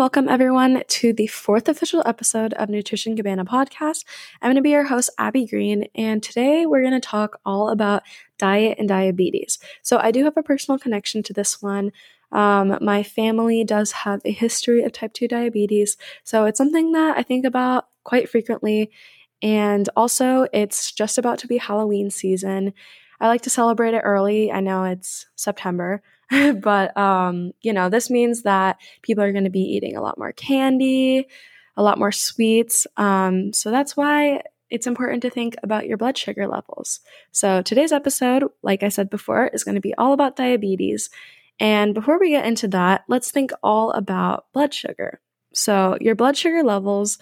welcome everyone to the fourth official episode of Nutrition Cabana podcast. I'm going to be your host, Abby Green, and today we're going to talk all about diet and diabetes. So, I do have a personal connection to this one. Um, my family does have a history of type 2 diabetes, so it's something that I think about quite frequently. And also, it's just about to be Halloween season. I like to celebrate it early. I know it's September, but um, you know, this means that people are going to be eating a lot more candy, a lot more sweets. Um, so that's why it's important to think about your blood sugar levels. So today's episode, like I said before, is going to be all about diabetes. And before we get into that, let's think all about blood sugar. So your blood sugar levels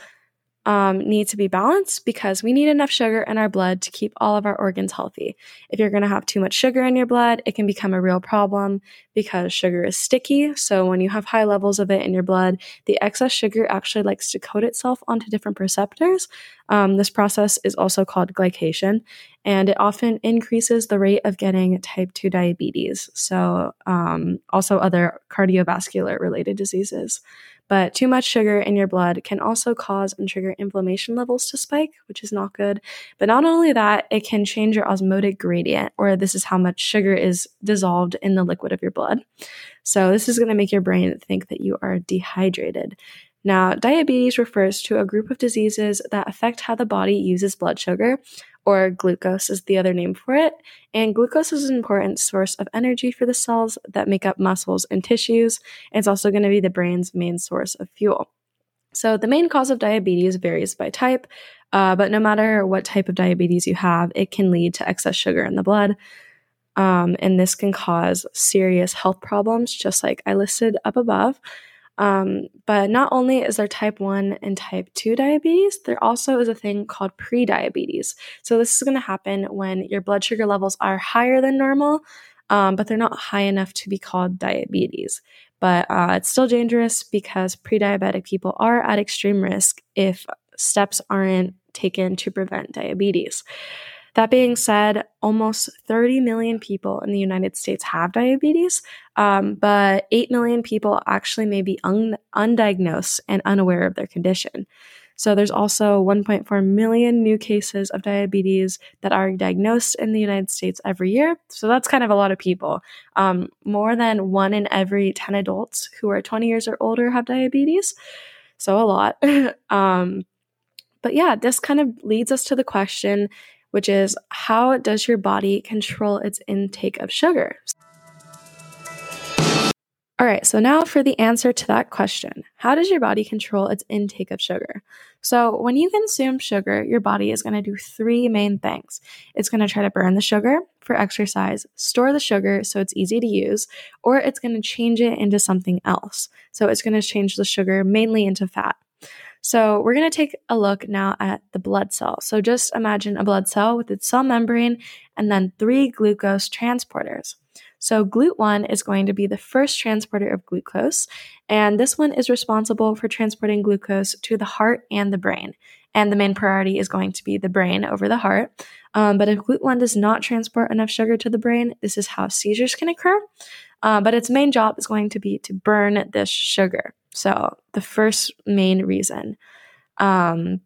um, need to be balanced because we need enough sugar in our blood to keep all of our organs healthy. If you're going to have too much sugar in your blood, it can become a real problem because sugar is sticky. So when you have high levels of it in your blood, the excess sugar actually likes to coat itself onto different receptors. Um, this process is also called glycation, and it often increases the rate of getting type 2 diabetes. So, um, also other cardiovascular related diseases. But too much sugar in your blood can also cause and trigger inflammation levels to spike, which is not good. But not only that, it can change your osmotic gradient, or this is how much sugar is dissolved in the liquid of your blood. So, this is going to make your brain think that you are dehydrated. Now, diabetes refers to a group of diseases that affect how the body uses blood sugar, or glucose is the other name for it. And glucose is an important source of energy for the cells that make up muscles and tissues. It's also going to be the brain's main source of fuel. So, the main cause of diabetes varies by type, uh, but no matter what type of diabetes you have, it can lead to excess sugar in the blood. Um, and this can cause serious health problems, just like I listed up above. Um, but not only is there type 1 and type 2 diabetes, there also is a thing called prediabetes. So, this is going to happen when your blood sugar levels are higher than normal, um, but they're not high enough to be called diabetes. But uh, it's still dangerous because pre-diabetic people are at extreme risk if steps aren't taken to prevent diabetes. That being said, almost 30 million people in the United States have diabetes, um, but 8 million people actually may be un- undiagnosed and unaware of their condition. So there's also 1.4 million new cases of diabetes that are diagnosed in the United States every year. So that's kind of a lot of people. Um, more than one in every 10 adults who are 20 years or older have diabetes. So a lot. um, but yeah, this kind of leads us to the question which is how does your body control its intake of sugar? All right, so now for the answer to that question How does your body control its intake of sugar? So, when you consume sugar, your body is going to do three main things. It's going to try to burn the sugar for exercise, store the sugar so it's easy to use, or it's going to change it into something else. So, it's going to change the sugar mainly into fat. So we're going to take a look now at the blood cell. So just imagine a blood cell with its cell membrane and then three glucose transporters. So GLUT1 is going to be the first transporter of glucose, and this one is responsible for transporting glucose to the heart and the brain. And the main priority is going to be the brain over the heart. Um, but if GLUT1 does not transport enough sugar to the brain, this is how seizures can occur. Uh, but its main job is going to be to burn this sugar. So, the first main reason. Um,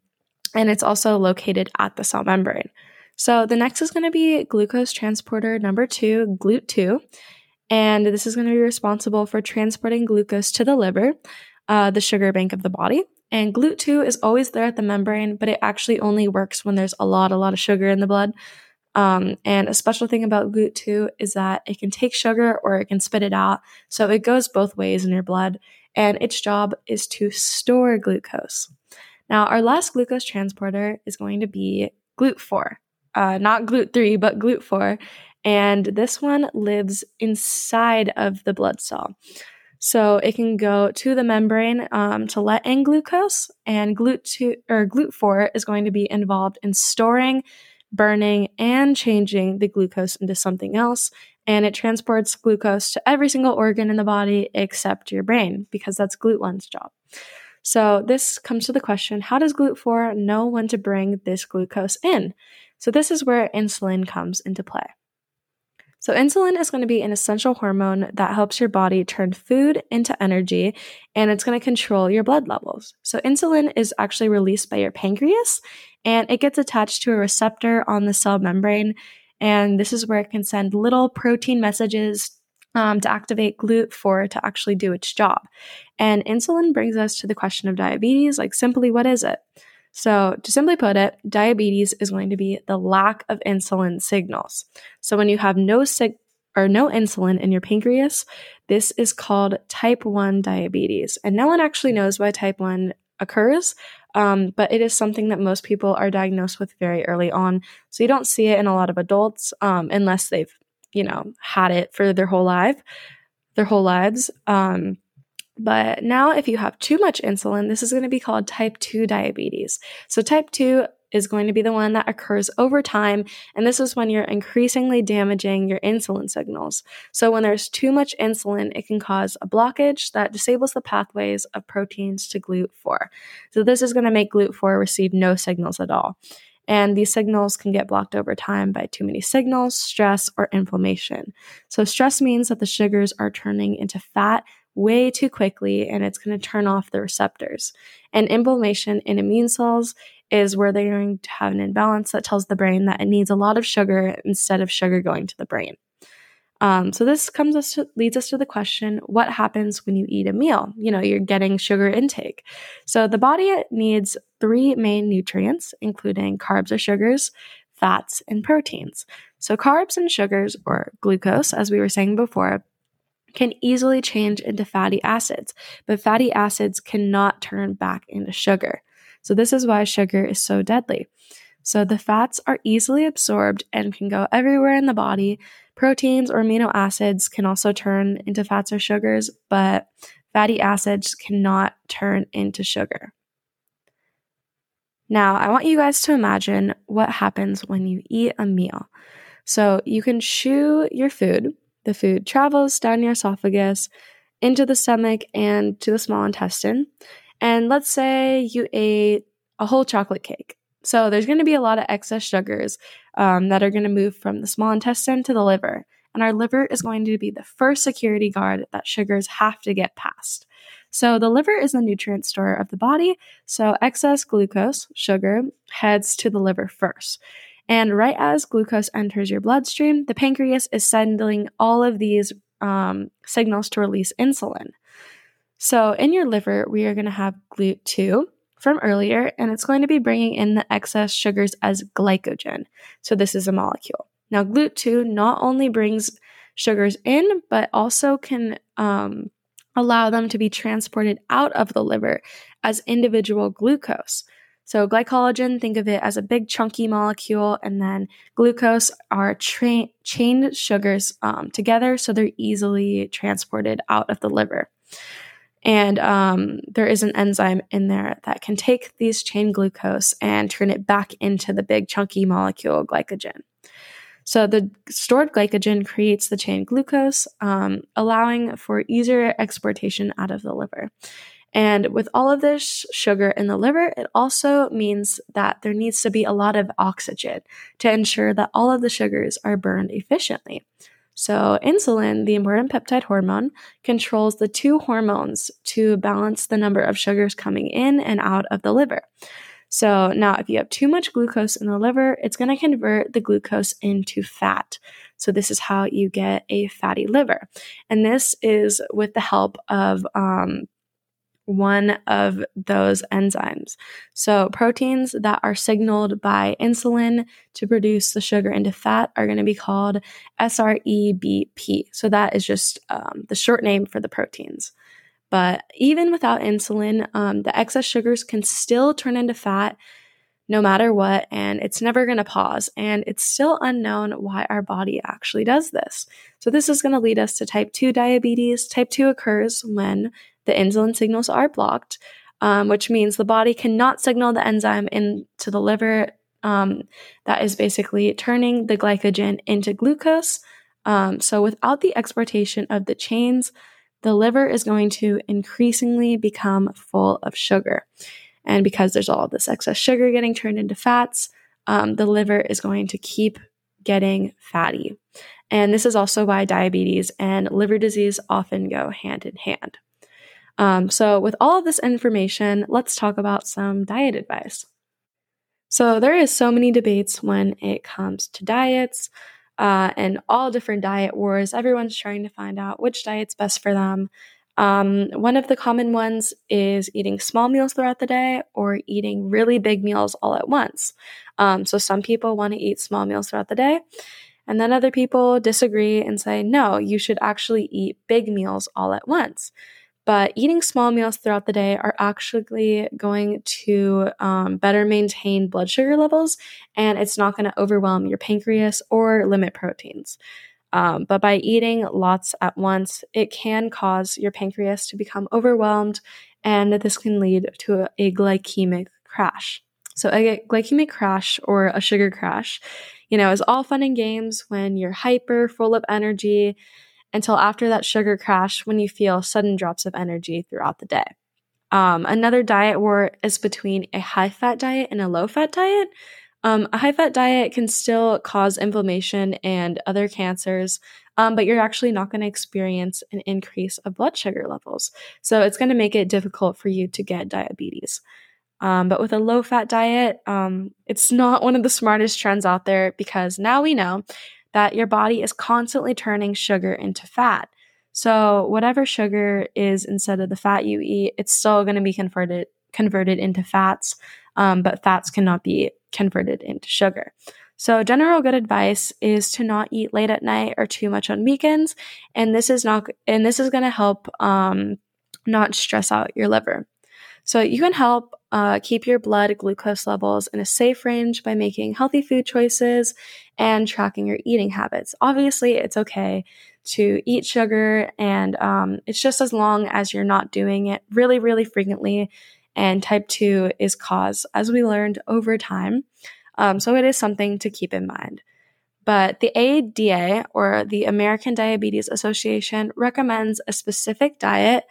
and it's also located at the cell membrane. So, the next is going to be glucose transporter number two, GLUT2. And this is going to be responsible for transporting glucose to the liver, uh, the sugar bank of the body. And GLUT2 is always there at the membrane, but it actually only works when there's a lot, a lot of sugar in the blood. Um, and a special thing about GLUT2 is that it can take sugar or it can spit it out. So it goes both ways in your blood and its job is to store glucose. Now, our last glucose transporter is going to be GLUT4, uh, not GLUT3, but GLUT4. And this one lives inside of the blood cell. So it can go to the membrane um, to let in glucose, and GLUT2 or GLUT4 is going to be involved in storing, burning, and changing the glucose into something else and it transports glucose to every single organ in the body except your brain because that's GLUT1's job. So this comes to the question, how does GLUT4 know when to bring this glucose in? So this is where insulin comes into play. So, insulin is going to be an essential hormone that helps your body turn food into energy and it's going to control your blood levels. So, insulin is actually released by your pancreas and it gets attached to a receptor on the cell membrane. And this is where it can send little protein messages um, to activate GLUT4 to actually do its job. And insulin brings us to the question of diabetes like, simply, what is it? So, to simply put it, diabetes is going to be the lack of insulin signals. So, when you have no sig- or no insulin in your pancreas, this is called type 1 diabetes. And no one actually knows why type 1 occurs, um, but it is something that most people are diagnosed with very early on. So, you don't see it in a lot of adults um, unless they've, you know, had it for their whole life, their whole lives. Um, but now, if you have too much insulin, this is going to be called type 2 diabetes. So, type 2 is going to be the one that occurs over time. And this is when you're increasingly damaging your insulin signals. So, when there's too much insulin, it can cause a blockage that disables the pathways of proteins to GLUT4. So, this is going to make GLUT4 receive no signals at all. And these signals can get blocked over time by too many signals, stress, or inflammation. So, stress means that the sugars are turning into fat way too quickly and it's going to turn off the receptors. And inflammation in immune cells is where they're going to have an imbalance that tells the brain that it needs a lot of sugar instead of sugar going to the brain. Um, so this comes us to, leads us to the question: What happens when you eat a meal? You know, you're getting sugar intake. So the body needs three main nutrients, including carbs or sugars, fats, and proteins. So carbs and sugars, or glucose, as we were saying before, can easily change into fatty acids, but fatty acids cannot turn back into sugar. So, this is why sugar is so deadly. So, the fats are easily absorbed and can go everywhere in the body. Proteins or amino acids can also turn into fats or sugars, but fatty acids cannot turn into sugar. Now, I want you guys to imagine what happens when you eat a meal. So, you can chew your food, the food travels down your esophagus, into the stomach, and to the small intestine. And let's say you ate a whole chocolate cake. So there's going to be a lot of excess sugars um, that are going to move from the small intestine to the liver. And our liver is going to be the first security guard that sugars have to get past. So the liver is the nutrient store of the body. So excess glucose, sugar, heads to the liver first. And right as glucose enters your bloodstream, the pancreas is sending all of these um, signals to release insulin. So in your liver, we are going to have GLUT2 from earlier, and it's going to be bringing in the excess sugars as glycogen. So this is a molecule. Now, GLUT2 not only brings sugars in, but also can um, allow them to be transported out of the liver as individual glucose. So, glycogen, think of it as a big chunky molecule, and then glucose are tra- chained sugars um, together, so they're easily transported out of the liver. And um, there is an enzyme in there that can take these chain glucose and turn it back into the big chunky molecule glycogen. So the stored glycogen creates the chain glucose, um, allowing for easier exportation out of the liver. And with all of this sugar in the liver, it also means that there needs to be a lot of oxygen to ensure that all of the sugars are burned efficiently. So, insulin, the important peptide hormone, controls the two hormones to balance the number of sugars coming in and out of the liver. So, now if you have too much glucose in the liver, it's going to convert the glucose into fat. So, this is how you get a fatty liver. And this is with the help of um, one of those enzymes. So, proteins that are signaled by insulin to produce the sugar into fat are going to be called SREBP. So, that is just um, the short name for the proteins. But even without insulin, um, the excess sugars can still turn into fat no matter what, and it's never going to pause. And it's still unknown why our body actually does this. So, this is going to lead us to type 2 diabetes. Type 2 occurs when the insulin signals are blocked, um, which means the body cannot signal the enzyme into the liver um, that is basically turning the glycogen into glucose. Um, so, without the exportation of the chains, the liver is going to increasingly become full of sugar. And because there's all this excess sugar getting turned into fats, um, the liver is going to keep getting fatty. And this is also why diabetes and liver disease often go hand in hand. Um, so, with all of this information, let's talk about some diet advice. So, there is so many debates when it comes to diets uh, and all different diet wars. Everyone's trying to find out which diet's best for them. Um, one of the common ones is eating small meals throughout the day or eating really big meals all at once. Um, so, some people want to eat small meals throughout the day, and then other people disagree and say, no, you should actually eat big meals all at once. But eating small meals throughout the day are actually going to um, better maintain blood sugar levels, and it's not going to overwhelm your pancreas or limit proteins. Um, but by eating lots at once, it can cause your pancreas to become overwhelmed, and this can lead to a, glycemic crash. So, a glycemic crash or a sugar crash, you know, is all fun and games when you're hyper, full of energy, until after that sugar crash when you feel sudden drops of energy throughout the day. Um, another diet war is between a high fat diet and a low fat diet. Um, a high fat diet can still cause inflammation and other cancers, um, but you're actually not going to experience an increase of blood sugar levels. So it's going to make it difficult for you to get diabetes. Um, but with a low fat diet, um, it's not one of the smartest trends out there because now we know that your body is constantly turning sugar into fat. So whatever sugar is instead of the fat you eat, it's still going to be converted converted into fats, um, but fats cannot be converted into sugar. So general good advice is to not eat late at night or too much on weekends, and this is not and this is going to help um, not stress out your liver. So you can help uh, keep your blood glucose levels in a safe range by making healthy food choices and tracking your eating habits. Obviously, it's okay to eat sugar, and um, it's just as long as you're not doing it really, really frequently. And type 2 is caused, as we learned over time. Um, so it is something to keep in mind. But the ADA, or the American Diabetes Association, recommends a specific diet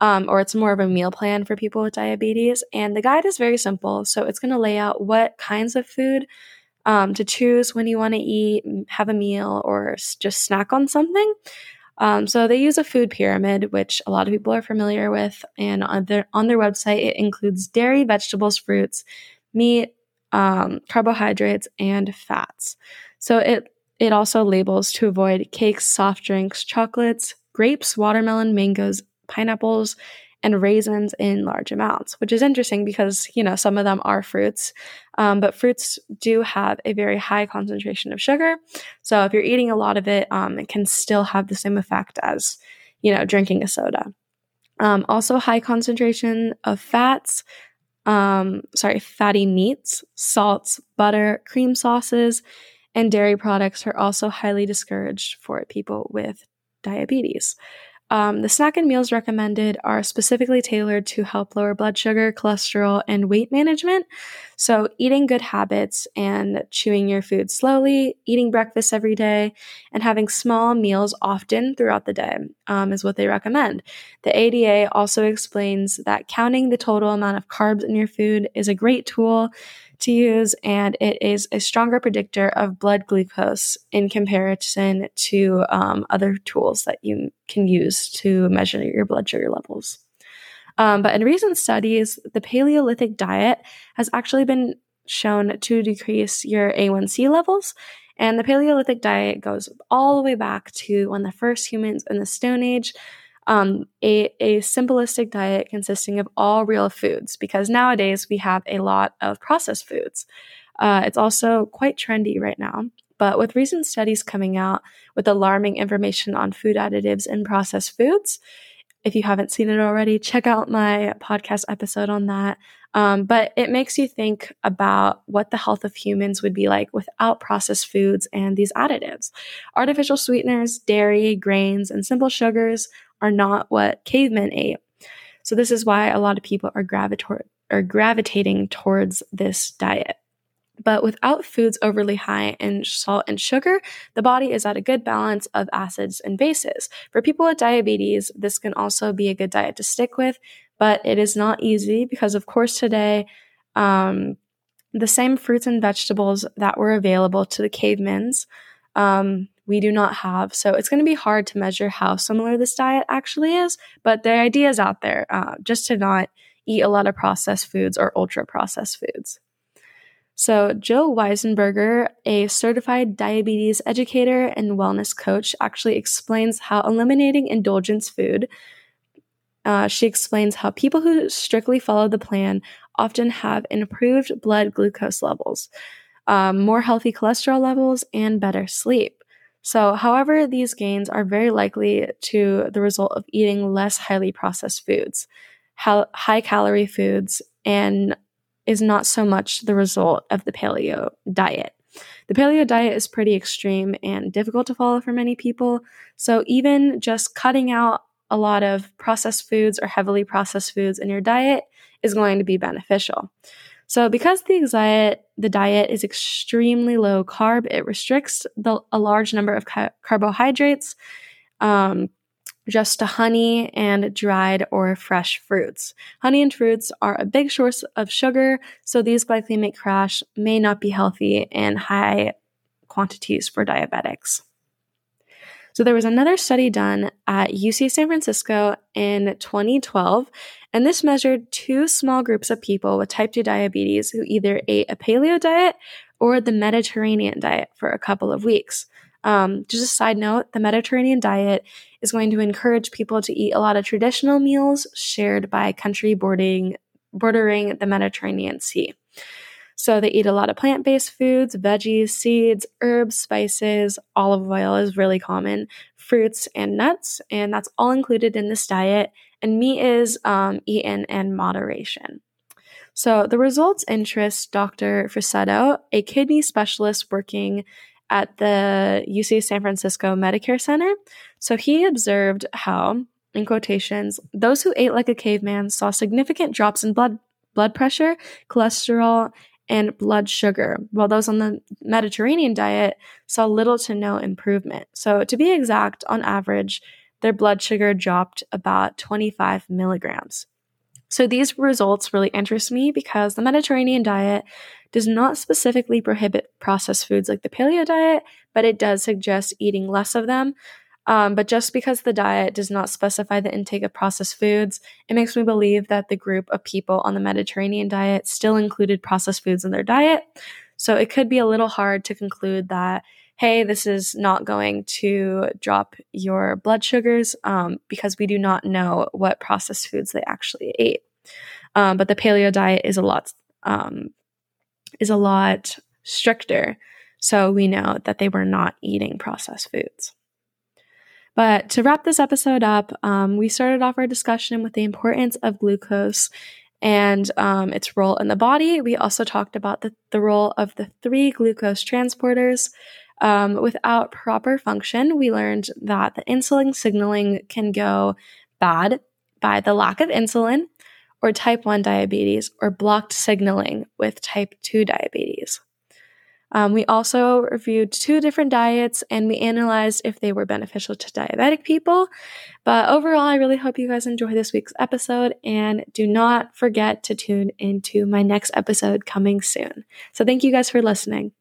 um, or it's more of a meal plan for people with diabetes. And the guide is very simple. So it's going to lay out what kinds of food um, to choose when you want to eat, have a meal, or just snack on something. Um, so they use a food pyramid, which a lot of people are familiar with, and on their on their website it includes dairy, vegetables, fruits, meat, um, carbohydrates, and fats. So it it also labels to avoid cakes, soft drinks, chocolates, grapes, watermelon, mangoes, pineapples, and raisins in large amounts, which is interesting because, you know, some of them are fruits, um, but fruits do have a very high concentration of sugar. So if you're eating a lot of it, um, it can still have the same effect as, you know, drinking a soda. Um, also, high concentration of fats, um, sorry, fatty meats, salts, butter, cream sauces, and dairy products are also highly discouraged for people with diabetes. Um, the snack and meals recommended are specifically tailored to help lower blood sugar, cholesterol, and weight management. So, eating good habits and chewing your food slowly, eating breakfast every day, and having small meals often throughout the day um, is what they recommend. The ADA also explains that counting the total amount of carbs in your food is a great tool to use, and it is a stronger predictor of blood glucose in comparison to um, other tools that you can use to measure your blood sugar levels. Um, but in recent studies, the Paleolithic diet has actually been shown to decrease your A1C levels. And the Paleolithic diet goes all the way back to when the first humans in the Stone Age um, a, a simplistic diet consisting of all real foods because nowadays we have a lot of processed foods. Uh, it's also quite trendy right now. But with recent studies coming out with alarming information on food additives in processed foods, if you haven't seen it already, check out my podcast episode on that. Um, but it makes you think about what the health of humans would be like without processed foods and these additives. Artificial sweeteners, dairy, grains, and simple sugars are not what cavemen ate. So this is why a lot of people are gravitor- are gravitating towards this diet. But without foods overly high in salt and sugar, the body is at a good balance of acids and bases. For people with diabetes, this can also be a good diet to stick with, but it is not easy because, of course, today, um, the same fruits and vegetables that were available to the cavemans um, we do not have. So it's going to be hard to measure how similar this diet actually is, but the idea is out there uh, just to not eat a lot of processed foods or ultra processed foods. So, Jill Weisenberger, a certified diabetes educator and wellness coach, actually explains how eliminating indulgence food. Uh, she explains how people who strictly follow the plan often have improved blood glucose levels, um, more healthy cholesterol levels, and better sleep. So, however, these gains are very likely to the result of eating less highly processed foods, high calorie foods, and is not so much the result of the paleo diet. The paleo diet is pretty extreme and difficult to follow for many people. So, even just cutting out a lot of processed foods or heavily processed foods in your diet is going to be beneficial. So, because the diet, the diet is extremely low carb, it restricts the, a large number of ca- carbohydrates, um, just to honey and dried or fresh fruits. Honey and fruits are a big source of sugar, so these glycemic crash may not be healthy in high quantities for diabetics. So there was another study done at UC San Francisco in 2012, and this measured two small groups of people with type 2 diabetes who either ate a paleo diet or the Mediterranean diet for a couple of weeks. Um, just a side note the Mediterranean diet is going to encourage people to eat a lot of traditional meals shared by country bordering, bordering the Mediterranean Sea. So they eat a lot of plant based foods, veggies, seeds, herbs, spices, olive oil is really common, fruits, and nuts. And that's all included in this diet. And meat is um, eaten in moderation. So the results interest Dr. Frassetto, a kidney specialist working at the UC San Francisco Medical Center. So he observed how, in quotations, those who ate like a caveman saw significant drops in blood blood pressure, cholesterol, and blood sugar, while those on the Mediterranean diet saw little to no improvement. So, to be exact, on average, their blood sugar dropped about 25 milligrams. So, these results really interest me because the Mediterranean diet does not specifically prohibit processed foods like the paleo diet, but it does suggest eating less of them. Um, but just because the diet does not specify the intake of processed foods, it makes me believe that the group of people on the Mediterranean diet still included processed foods in their diet. So it could be a little hard to conclude that, hey, this is not going to drop your blood sugars um, because we do not know what processed foods they actually ate. Um, but the paleo diet is a lot um, is a lot stricter. So we know that they were not eating processed foods. But to wrap this episode up, um, we started off our discussion with the importance of glucose and um, its role in the body. We also talked about the, the role of the three glucose transporters. Um, without proper function, we learned that the insulin signaling can go bad by the lack of insulin, or type 1 diabetes or blocked signaling with type 2 diabetes. Um, we also reviewed two different diets and we analyzed if they were beneficial to diabetic people. But overall, I really hope you guys enjoy this week's episode and do not forget to tune into my next episode coming soon. So, thank you guys for listening.